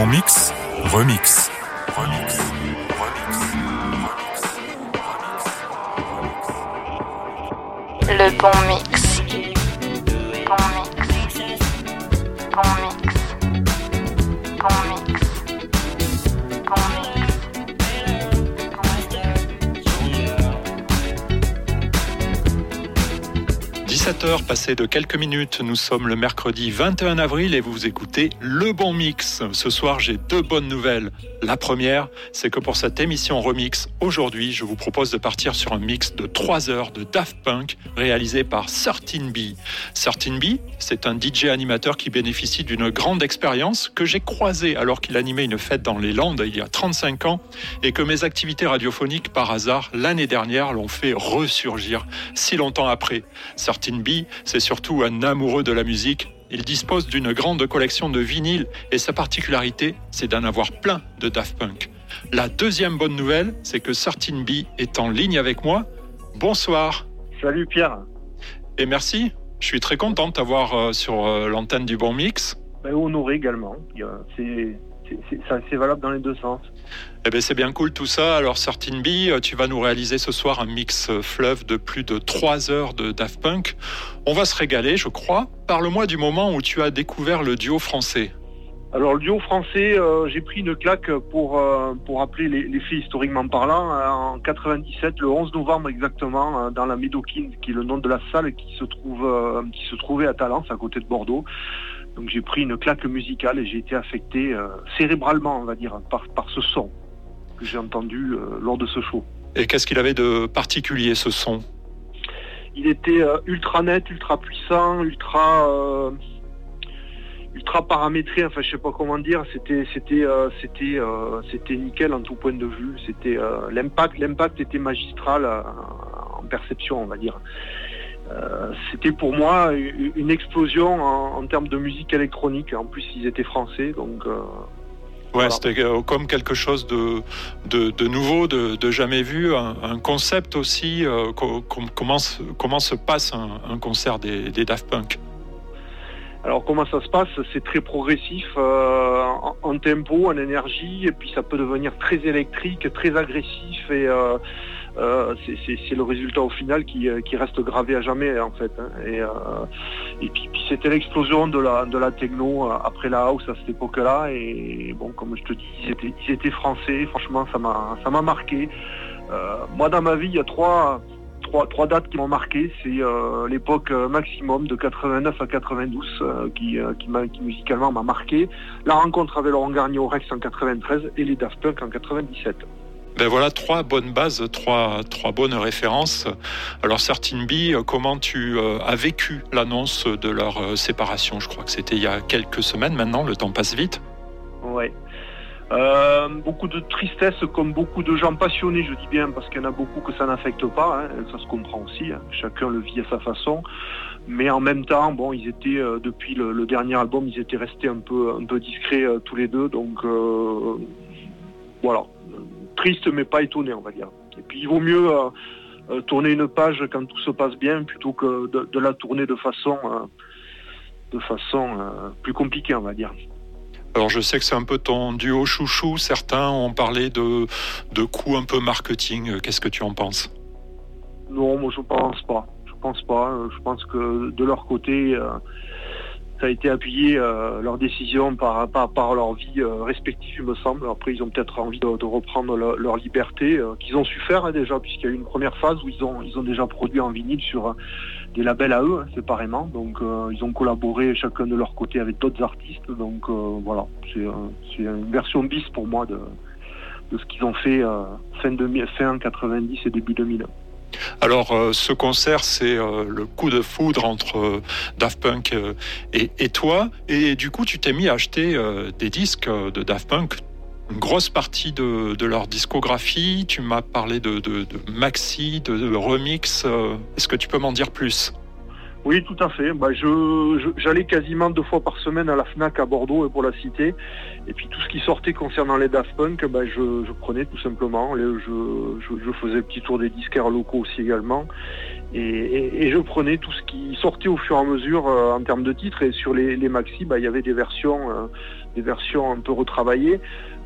bon mix, remix. Remix. Le bon mix. 17h passées de quelques minutes, nous sommes le mercredi 21 avril et vous écoutez Le Bon Mix. Ce soir, j'ai deux bonnes nouvelles. La première, c'est que pour cette émission Remix, aujourd'hui, je vous propose de partir sur un mix de 3 heures de Daft Punk réalisé par 13B. 13B, c'est un DJ animateur qui bénéficie d'une grande expérience que j'ai croisé alors qu'il animait une fête dans les Landes il y a 35 ans et que mes activités radiophoniques par hasard l'année dernière l'ont fait ressurgir si longtemps après. 13B, c'est surtout un amoureux de la musique. Il dispose d'une grande collection de vinyles et sa particularité, c'est d'en avoir plein de Daft Punk. La deuxième bonne nouvelle, c'est que 13B est en ligne avec moi. Bonsoir Salut Pierre. et merci. Je suis très content de t'avoir euh, sur euh, l'antenne du Bon Mix. Ben, honoré également. C'est valable dans les deux sens. Eh ben c'est bien cool tout ça. Alors 13B, euh, tu vas nous réaliser ce soir un mix euh, fleuve de plus de 3 heures de Daft Punk. On va se régaler, je crois. Parle-moi du moment où tu as découvert le duo français. Alors le duo français, euh, j'ai pris une claque pour, euh, pour rappeler les, faits historiquement parlant. En 97, le 11 novembre exactement, dans la Médoquine, qui est le nom de la salle qui se, qui se trouvait à Talence, à côté de Bordeaux. Donc j'ai pris une claque musicale et j'ai été affecté cérébralement, on va dire, par ce son que j'ai entendu euh, lors de ce show. Et qu'est-ce qu'il avait de particulier ce son? Il était euh, ultra net, ultra puissant, ultra euh, ultra paramétré. Enfin, je sais pas comment dire. C'était c'était euh, c'était euh, c'était nickel en tout point de vue. C'était euh, l'impact l'impact était magistral en perception, on va dire. C'était pour moi une explosion en, en termes de musique électronique. En plus, ils étaient français, donc Ouais, Voilà. c'était euh, comme quelque chose de, de, de nouveau, de, de jamais vu, un, un concept aussi. euh, co- com- comment, se, comment se passe un, un concert des, des Daft Punk? Alors comment ça se passe? C'est très progressif euh, en, en tempo, en énergie, et puis ça peut devenir très électrique, très agressif, et euh, euh, c'est- le résultat au final qui, euh, qui reste gravé à jamais en fait. hein. Et, euh, puis, c'était l'explosion de la, techno après la house à cette époque-là, et bon comme je te dis, ils étaient, français, franchement ça m'a marqué. Moi dans ma vie, il y a trois trois, dates qui m'ont marqué. C'est l'époque maximum de 89 à 92 euh, qui, qui, qui musicalement m'a marqué. La rencontre avec Laurent Garnier au Rex en 93 et les Daft Punk en 97. Ben voilà, trois bonnes bases, trois, trois bonnes références. Alors, Certain B, euh, comment tu euh, as vécu l'annonce de leur euh, séparation? Je crois que c'était il y a quelques semaines maintenant, le temps passe vite. Ouais. Euh, beaucoup de tristesse comme beaucoup de gens passionnés, je dis bien, parce qu'il y en a beaucoup que ça n'affecte pas, hein, ça se comprend aussi, hein, chacun le vit à sa façon. Mais en même temps, bon, ils étaient depuis le, dernier album, ils étaient restés un peu, un peu discrets tous les deux, donc voilà, triste mais pas étonné, on va dire. Et puis il vaut mieux euh, euh, tourner une page quand tout se passe bien plutôt que de, de la tourner de façon, euh, de façon plus compliquée, on va dire. Alors, je sais que c'est un peu ton duo chouchou. Certains ont parlé de, de coups un peu marketing. Qu'est-ce que tu en penses? Non, moi je pense pas. Je pense pas. Je pense que de leur côté, ça a été appuyé euh, leur décision par, par, par leur vie euh, respective, il me semble. Après, ils ont peut-être envie de, de reprendre leur, liberté, euh, qu'ils ont su faire hein, déjà, puisqu'il y a eu une première phase où ils ont, ils ont déjà produit en vinyle sur des labels à eux, hein, séparément. Donc, ils ont collaboré chacun de leur côté avec d'autres artistes. Donc, voilà, c'est une version bis pour moi de, de ce qu'ils ont fait fin, 2000, fin 90 et début 2000. Alors, euh, ce concert, c'est euh, le coup de foudre entre euh, Daft Punk et, toi. Et du coup, tu t'es mis à acheter des disques de Daft Punk, une grosse partie de, leur discographie. Tu m'as parlé de, maxi, de, remix. Est-ce que tu peux m'en dire plus? Oui, tout à fait. Bah, je, j'allais quasiment deux fois par semaine à la FNAC à Bordeaux et pour la cité. Et puis tout ce qui sortait concernant les Daft Punk, bah, je, prenais tout simplement. Je, faisais un petit tour des disquaires locaux aussi également. Et, je prenais tout ce qui sortait au fur et à mesure euh, en termes de titres. Et sur les, maxi, bah, il y avait des versions, euh, des versions un peu retravaillées.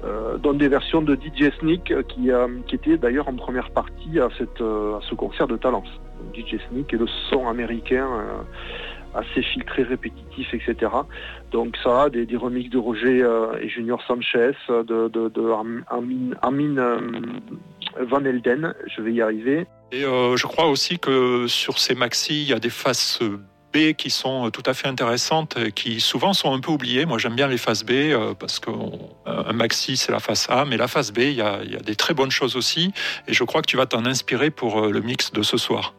Euh, dont des versions de DJ Sneak qui, qui étaient d'ailleurs en première partie à, à ce concert de Talence. DJ Sneak et le son américain euh, assez filtré, répétitif, etc. Donc ça, des, des remixes de Roger euh, et Junior Sanchez, de, de, Armin, euh, Van Elden, je vais y arriver. Et je crois aussi que sur ces maxi, il y a des faces B qui sont tout à fait intéressantes, qui souvent sont un peu oubliées. Moi, j'aime bien les faces B parce qu'un maxi, c'est la face A, mais la face B, il y, a, il y, a, des très bonnes choses aussi. Et je crois que tu vas t'en inspirer pour le mix de ce soir.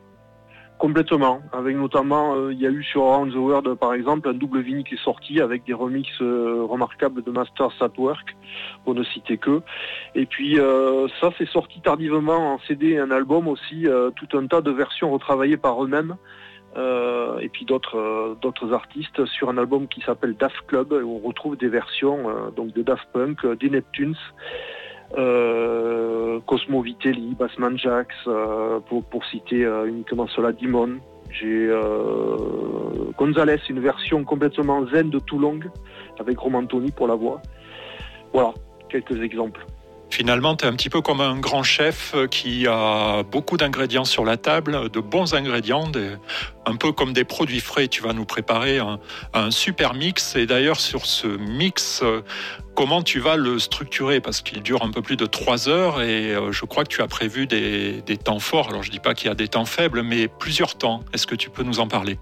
Complètement, avec notamment, euh, il y a eu sur Around the World par exemple un double vinyle qui est sorti avec des remixes euh, remarquables de Masters at Work, pour ne citer que. Et puis euh, ça c'est sorti tardivement en CD un album aussi, tout un tas de versions retravaillées par eux-mêmes. et puis d'autres artistes sur un album qui s'appelle Daft Club où on retrouve des versions donc de Daft Punk, des Neptunes, Cosmo Vitelli, Bassman Jax, euh, pour, citer euh, uniquement cela, Dimon. J'ai Gonzalez, une version complètement zen de Toulon, avec Romantoni pour la voix. Voilà, quelques exemples. Finalement, tu es un petit peu comme un grand chef euh, qui a beaucoup d'ingrédients sur la table, de bons ingrédients, un peu comme des produits frais. Tu vas nous préparer un, super mix. Et d'ailleurs, sur ce mix, euh, comment tu vas le structurer? Parce qu'il dure un peu plus de trois heures et euh, je crois que tu as prévu des, des temps forts. Alors, je ne dis pas qu'il y a des temps faibles, mais plusieurs temps. Est-ce que tu peux nous en parler?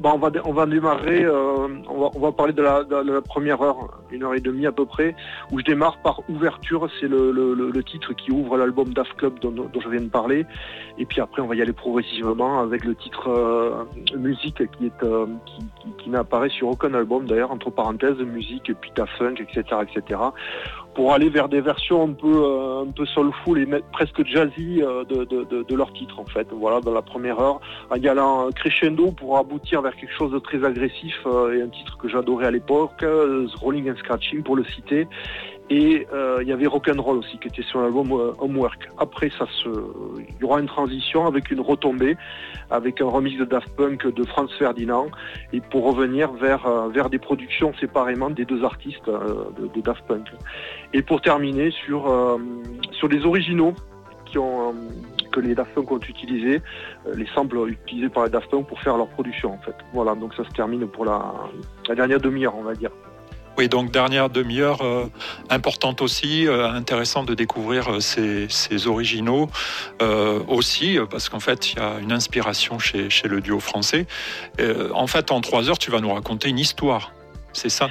Bon, on, va, démarrer, euh, on, va, parler de la, première heure, une heure et demie à peu près, où je démarre par ouverture, c'est le, titre qui ouvre l'album Daft Club dont, dont, je viens de parler, et puis après on va y aller progressivement avec le titre euh, musique euh, qui, n'apparaît sur aucun album d'ailleurs, entre parenthèses, musique, puis Funk, etc., etc pour aller vers des versions un peu euh, un peu soulful et presque jazzy euh, de, de, de, de, leur titre en fait. Voilà, dans la première heure, en y allant crescendo pour aboutir vers quelque chose de très agressif euh, et un titre que j'adorais à l'époque, Rolling and Scratching pour le citer. Et euh, il y avait Rock'n'Roll aussi qui était sur l'album euh, Homework. Après, ça se, il y aura une transition avec une retombée, avec un remix de Daft Punk de Franz Ferdinand, et pour revenir vers euh, vers des productions séparément des deux artistes de, Daft Punk. Et pour terminer sur sur les originaux qui ont que les Daft Punk ont utilisé, les samples utilisés par les Daft Punk pour faire leur production en fait. Voilà, donc ça se termine pour la, la dernière demi-heure, on va dire. Oui, donc dernière demi-heure euh, importante aussi, euh, intéressant de découvrir euh, ces, ces, originaux aussi, parce qu'en fait, il y a une inspiration chez, chez le duo français. en fait, en trois heures, tu vas nous raconter une histoire, c'est ça?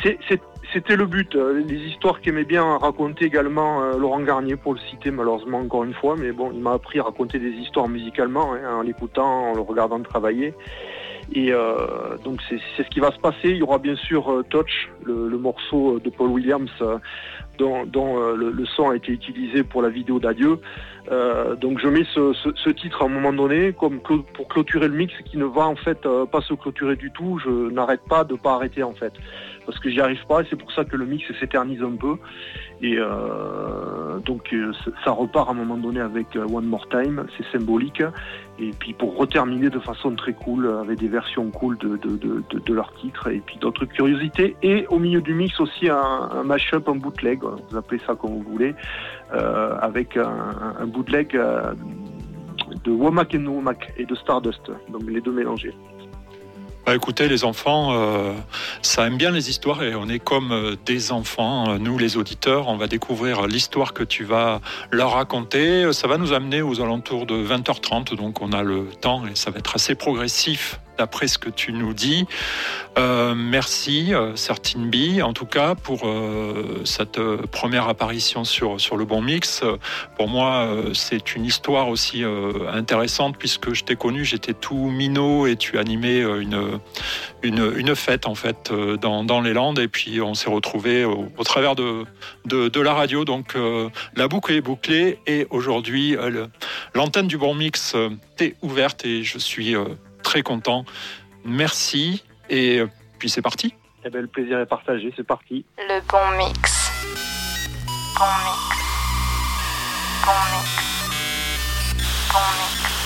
C'était le but. Les histoires qu'aimait bien raconter également Laurent Garnier, pour le citer malheureusement encore une fois, mais bon, il m'a appris à raconter des histoires musicalement, hein, en l'écoutant, en le regardant travailler. Et euh, donc c'est ce qui va se passer. Il y aura bien sûr euh, Touch, le, morceau de Paul Williams euh, dont, le, son a été utilisé pour la vidéo d'adieu. donc je mets ce, titre à un moment donné comme pour clôturer le mix qui ne va en fait pas se clôturer du tout. Je n'arrête pas de pas arrêter en fait parce que j'y arrive pas et c'est pour ça que le mix s'éternise un peu. Et euh, donc euh, ça repart à un moment donné avec euh, One More Time, c'est symbolique. Et puis pour reterminer de façon très cool, avec des versions cool de, de, de, de leur titre et puis d'autres curiosités. Et au milieu du mix aussi un, un mash-up, un bootleg, vous appelez ça comme vous voulez, avec un, un bootleg de Womack and Womack et de Stardust, donc les deux mélangés. Bah, écoutez, les enfants, euh, ça aime bien les histoires et on est comme euh, des enfants. Euh, nous, les auditeurs, on va découvrir l'histoire que tu vas leur raconter. Ça va nous amener aux alentours de 20h30, donc on a le temps et ça va être assez progressif d'après ce que tu nous dis. Euh, merci, euh, Certine B, en tout cas, pour euh, cette première apparition sur, sur le bon mix. Pour moi, c'est une histoire aussi intéressante puisque je t'ai connu, j'étais tout minot et tu animais une, une, une fête en fait dans, dans, les Landes et puis on s'est retrouvés au, travers de, de, de, la radio. Donc la boucle est bouclée et aujourd'hui, l'antenne du bon mix est ouverte et je suis très content Merci et euh, puis c'est parti. Eh ben, le plaisir est partagé, c'est parti. Le bon mix. Bon mix. Bon mix. Bon mix.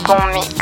Bon mix.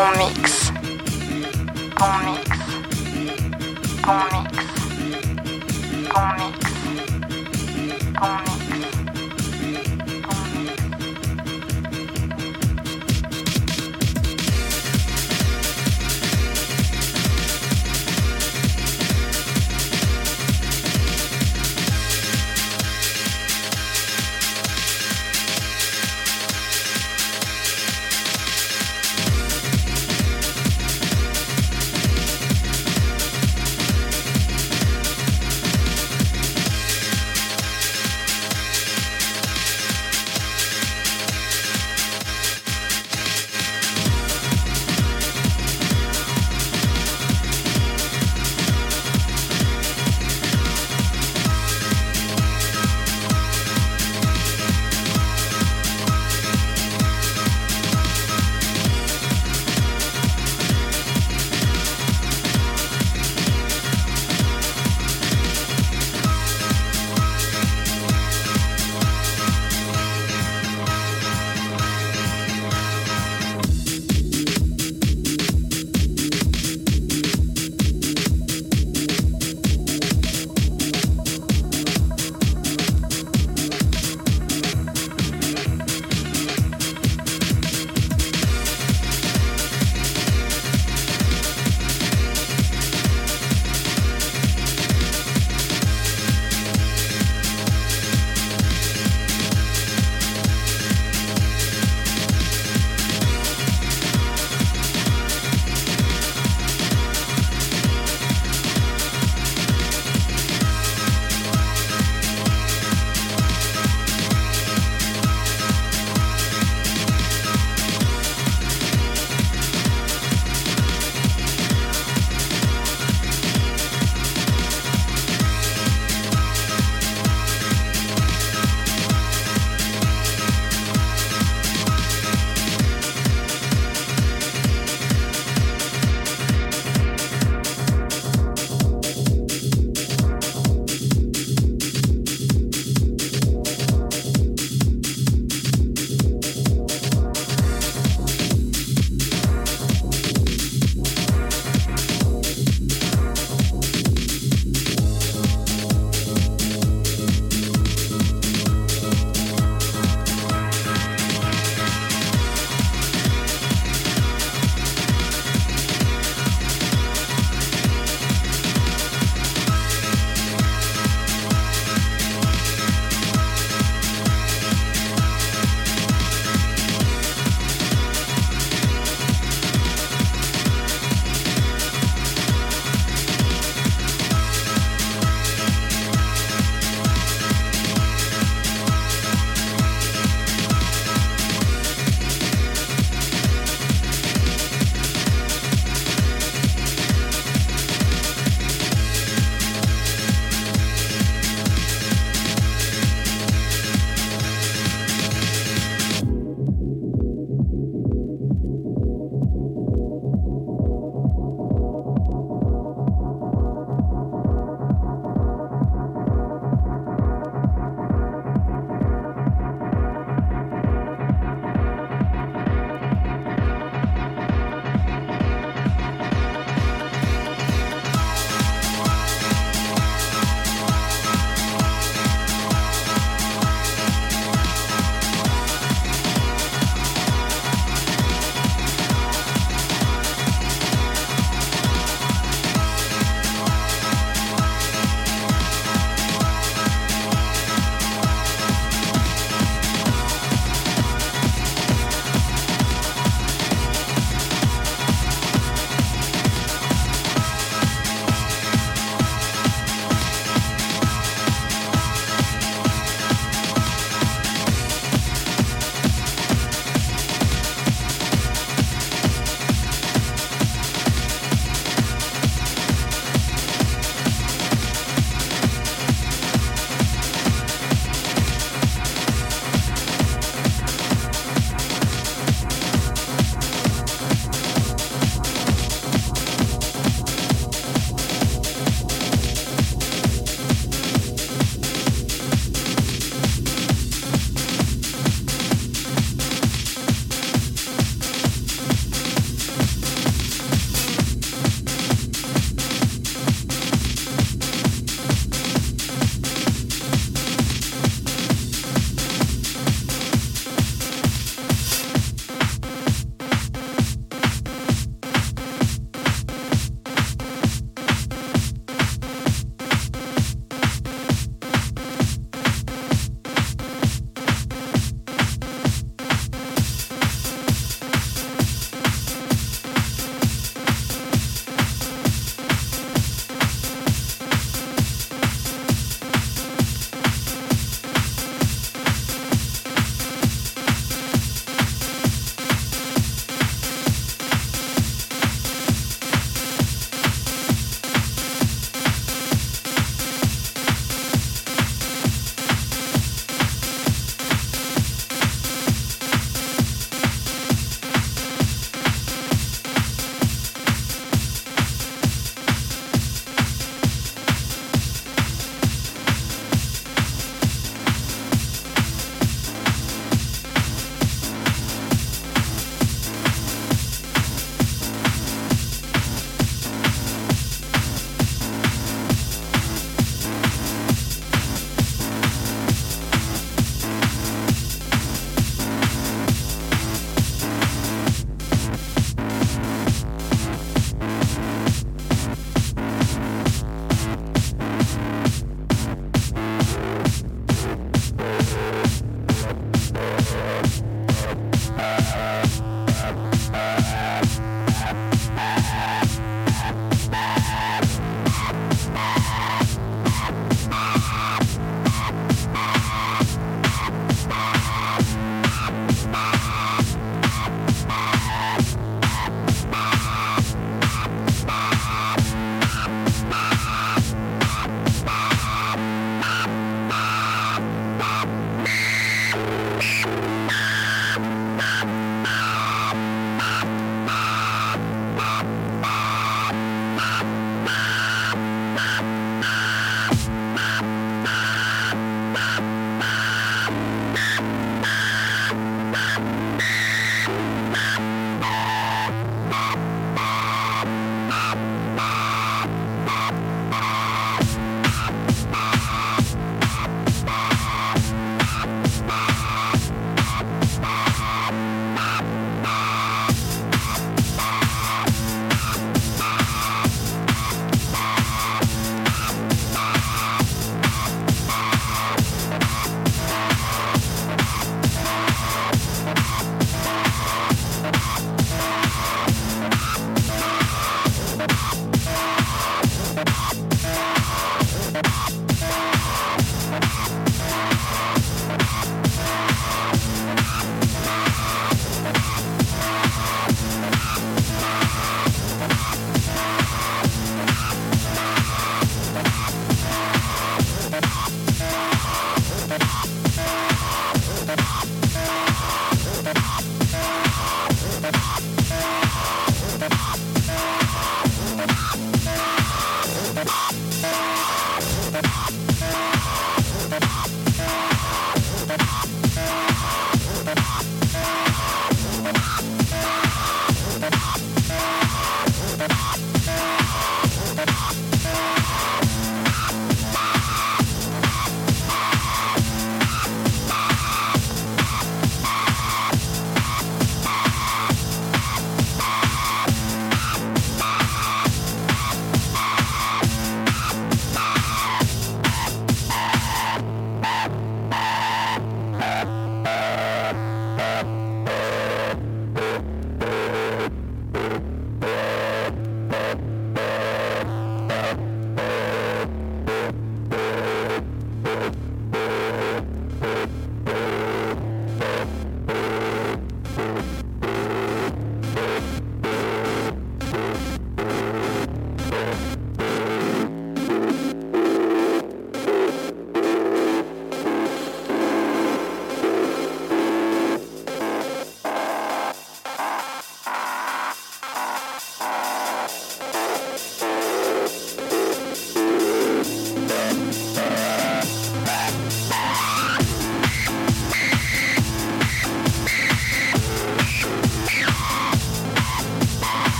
Le bon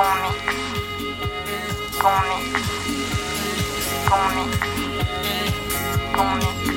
Comics. Comics. Comics. Comics.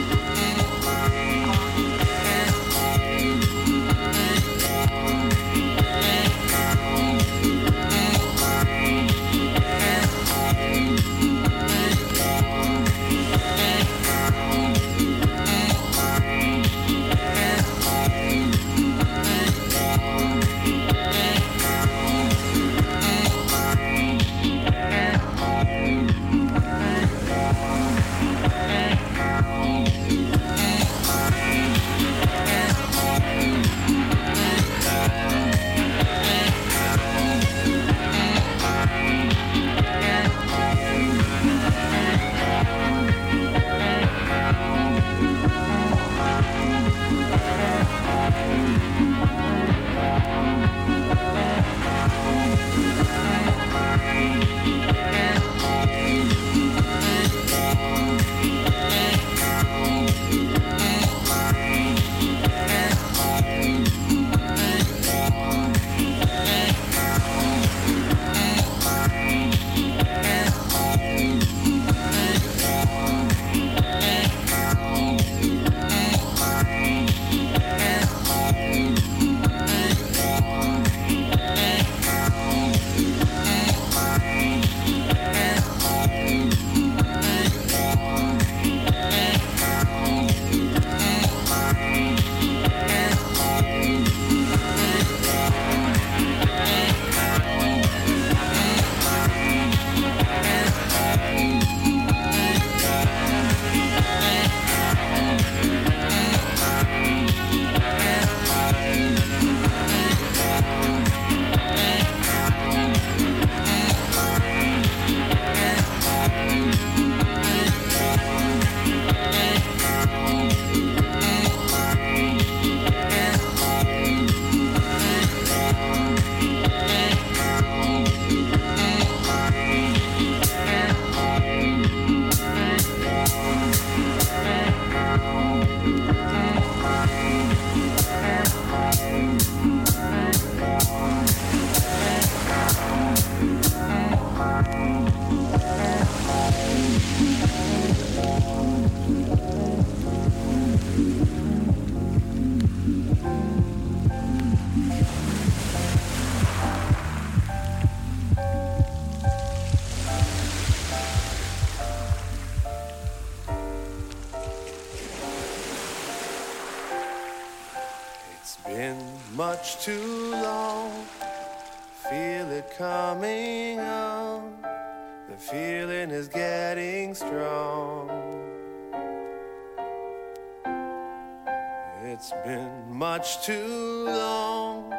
much too long.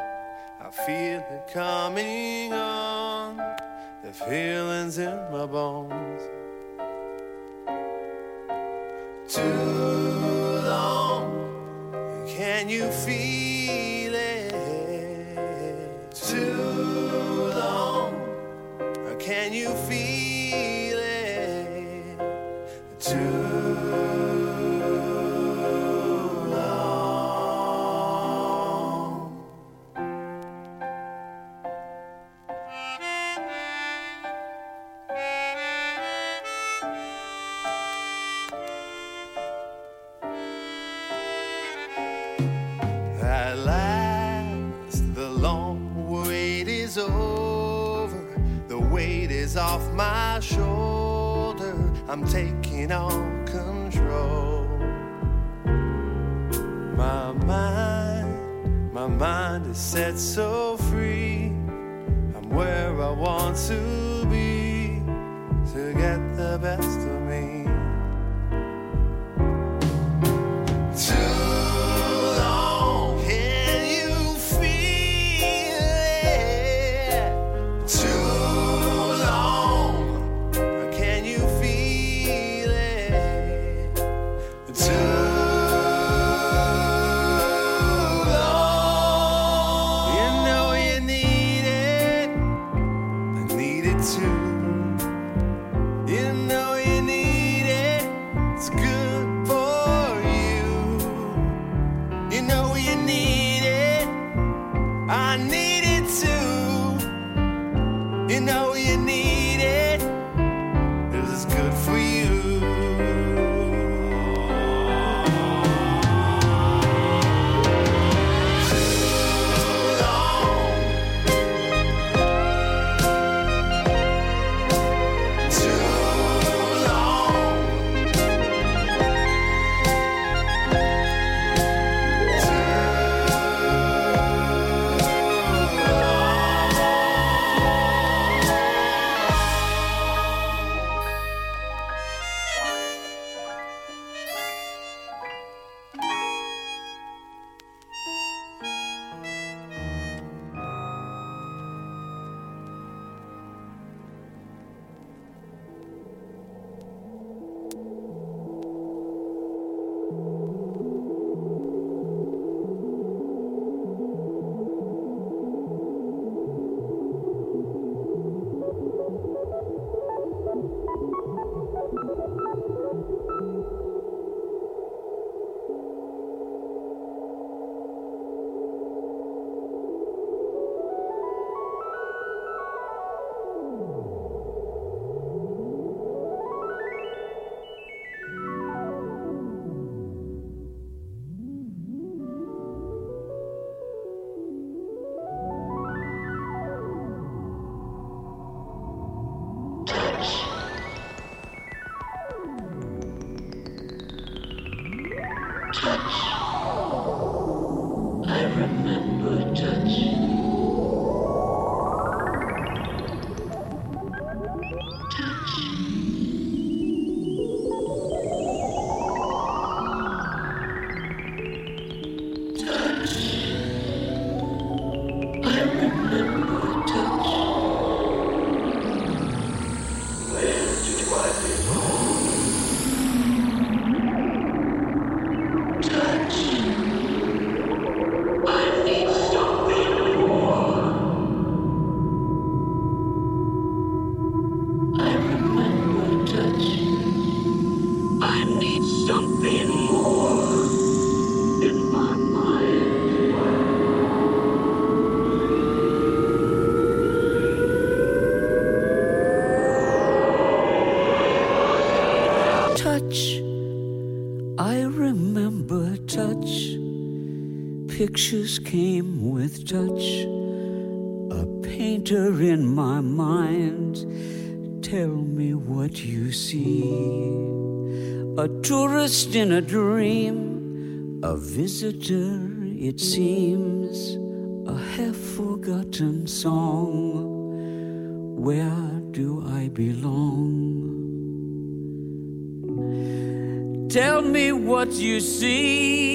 I feel it coming on, the feeling's in my bones. Too long, can you feel it? Too long, can you feel Touch. Pictures came with touch. A painter in my mind. Tell me what you see. A tourist in a dream. A visitor, it seems. A half forgotten song. Where do I belong? Tell me what you see.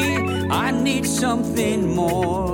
I need something more.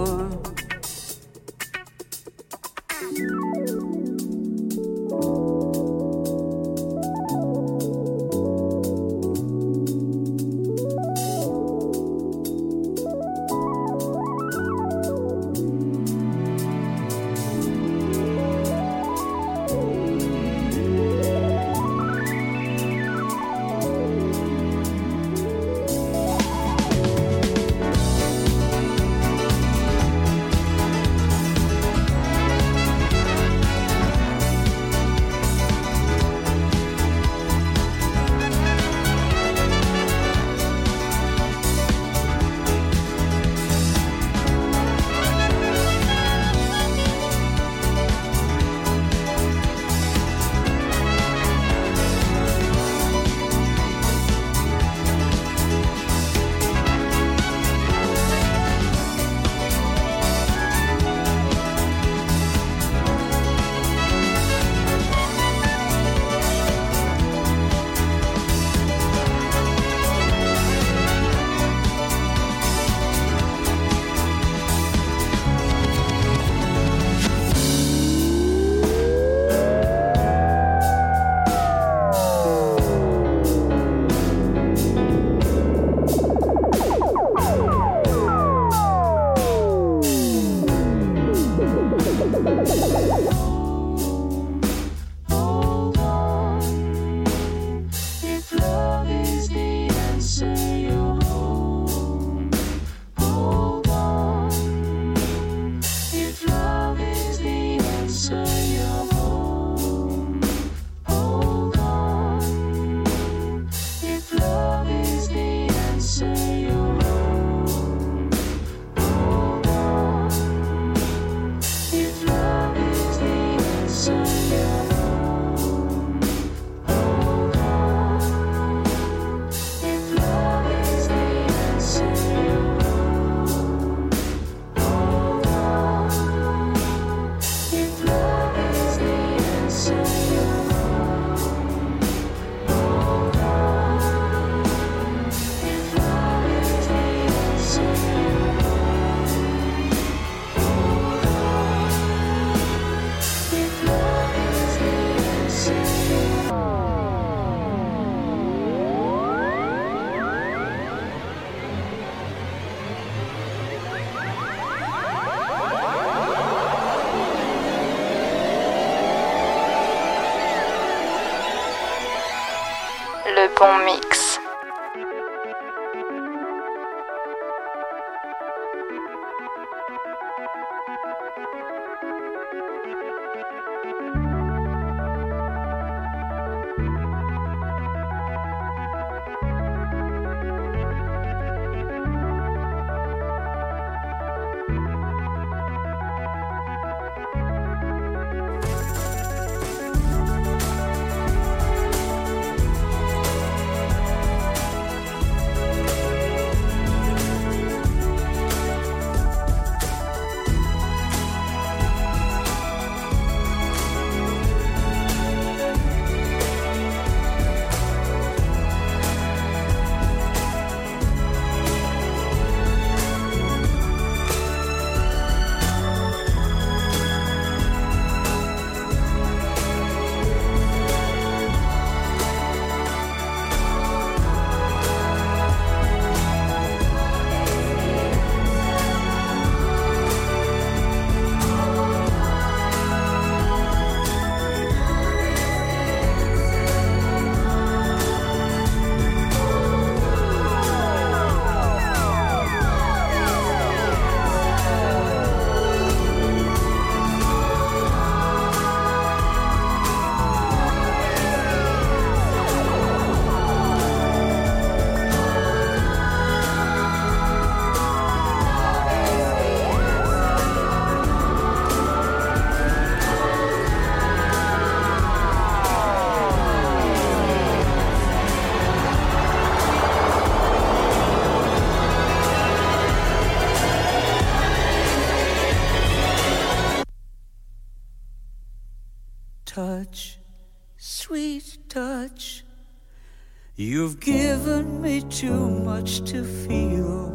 You've given me too much to feel,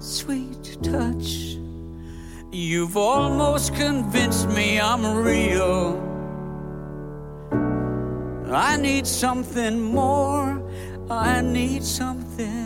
sweet touch. You've almost convinced me I'm real. I need something more, I need something.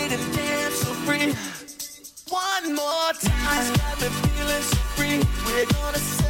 heart. I got me feeling so free. We're gonna.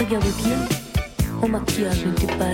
Regarde bien, mon maquillage n'était pas